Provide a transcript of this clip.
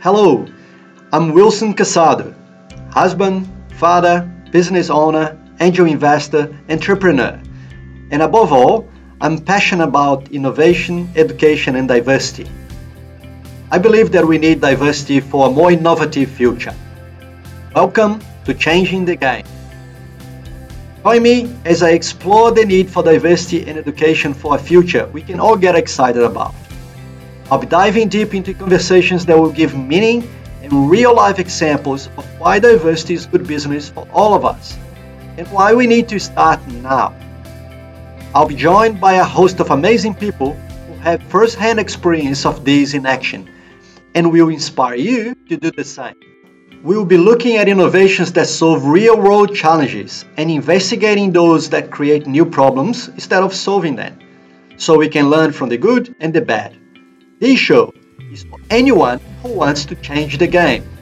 Hello, I'm Wilson Casado, husband, father, business owner, angel investor, entrepreneur. And above all, I'm passionate about innovation, education, and diversity. I believe that we need diversity for a more innovative future. Welcome to Changing the Game. Join me as I explore the need for diversity and education for a future we can all get excited about. I'll be diving deep into conversations that will give meaning and real life examples of why diversity is good business for all of us and why we need to start now. I'll be joined by a host of amazing people who have first hand experience of this in action and will inspire you to do the same. We will be looking at innovations that solve real world challenges and investigating those that create new problems instead of solving them, so we can learn from the good and the bad. This show is for anyone who wants to change the game.